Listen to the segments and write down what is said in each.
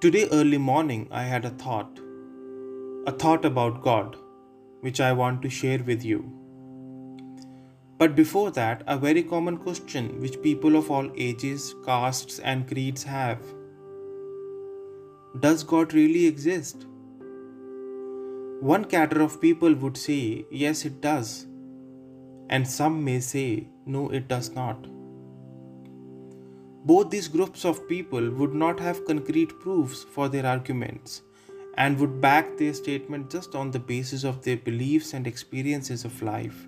Today, early morning, I had a thought, a thought about God, which I want to share with you. But before that, a very common question which people of all ages, castes, and creeds have Does God really exist? One category of people would say, Yes, it does. And some may say, No, it does not. Both these groups of people would not have concrete proofs for their arguments and would back their statement just on the basis of their beliefs and experiences of life.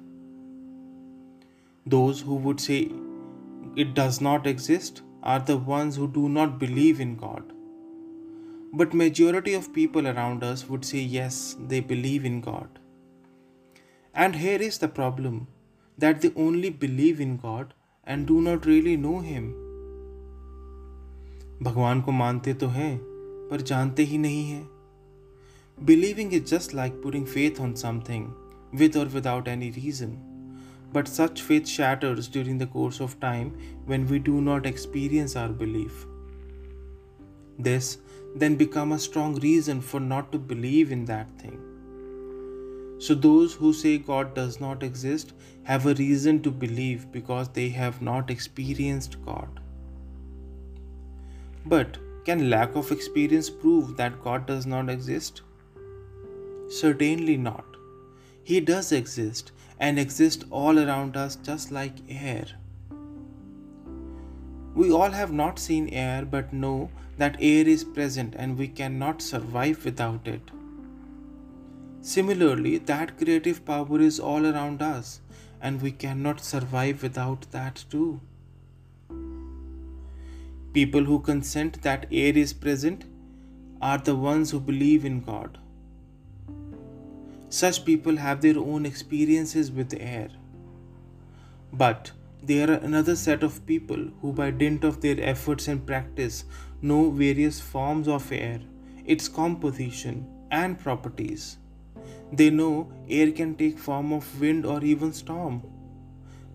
Those who would say it does not exist are the ones who do not believe in God. But majority of people around us would say yes, they believe in God. And here is the problem that they only believe in God and do not really know him. भगवान को मानते तो हैं, पर जानते ही नहीं हैं। Believing is just like pouring faith on something with और without any reason but such faith shatters during the course of time when we do not experience or believe this then become a strong reason for not to believe in that thing so those who say God does not exist have a reason to believe because they have not experienced God But can lack of experience prove that God does not exist? Certainly not. He does exist and exists all around us just like air. We all have not seen air but know that air is present and we cannot survive without it. Similarly, that creative power is all around us and we cannot survive without that too. People who consent that air is present are the ones who believe in God. Such people have their own experiences with air. But there are another set of people who, by dint of their efforts and practice, know various forms of air, its composition, and properties. They know air can take form of wind or even storm.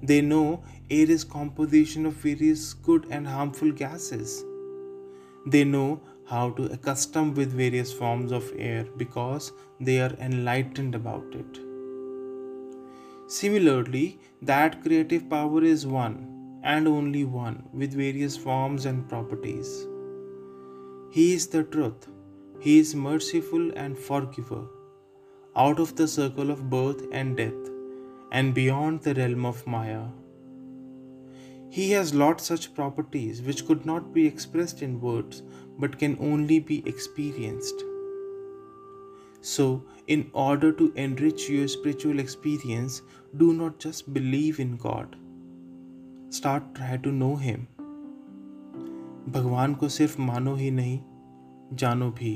They know air is composition of various good and harmful gases. They know how to accustom with various forms of air because they are enlightened about it. Similarly, that creative power is one and only one with various forms and properties. He is the truth. He is merciful and forgiver, out of the circle of birth and death and beyond the realm of Maya. He has lots such properties which could not be expressed in words but can only be experienced. So, in order to enrich your spiritual experience, do not just believe in God. Start try to know Him. भगवान को सिर्फ मानो ही नहीं जानो भी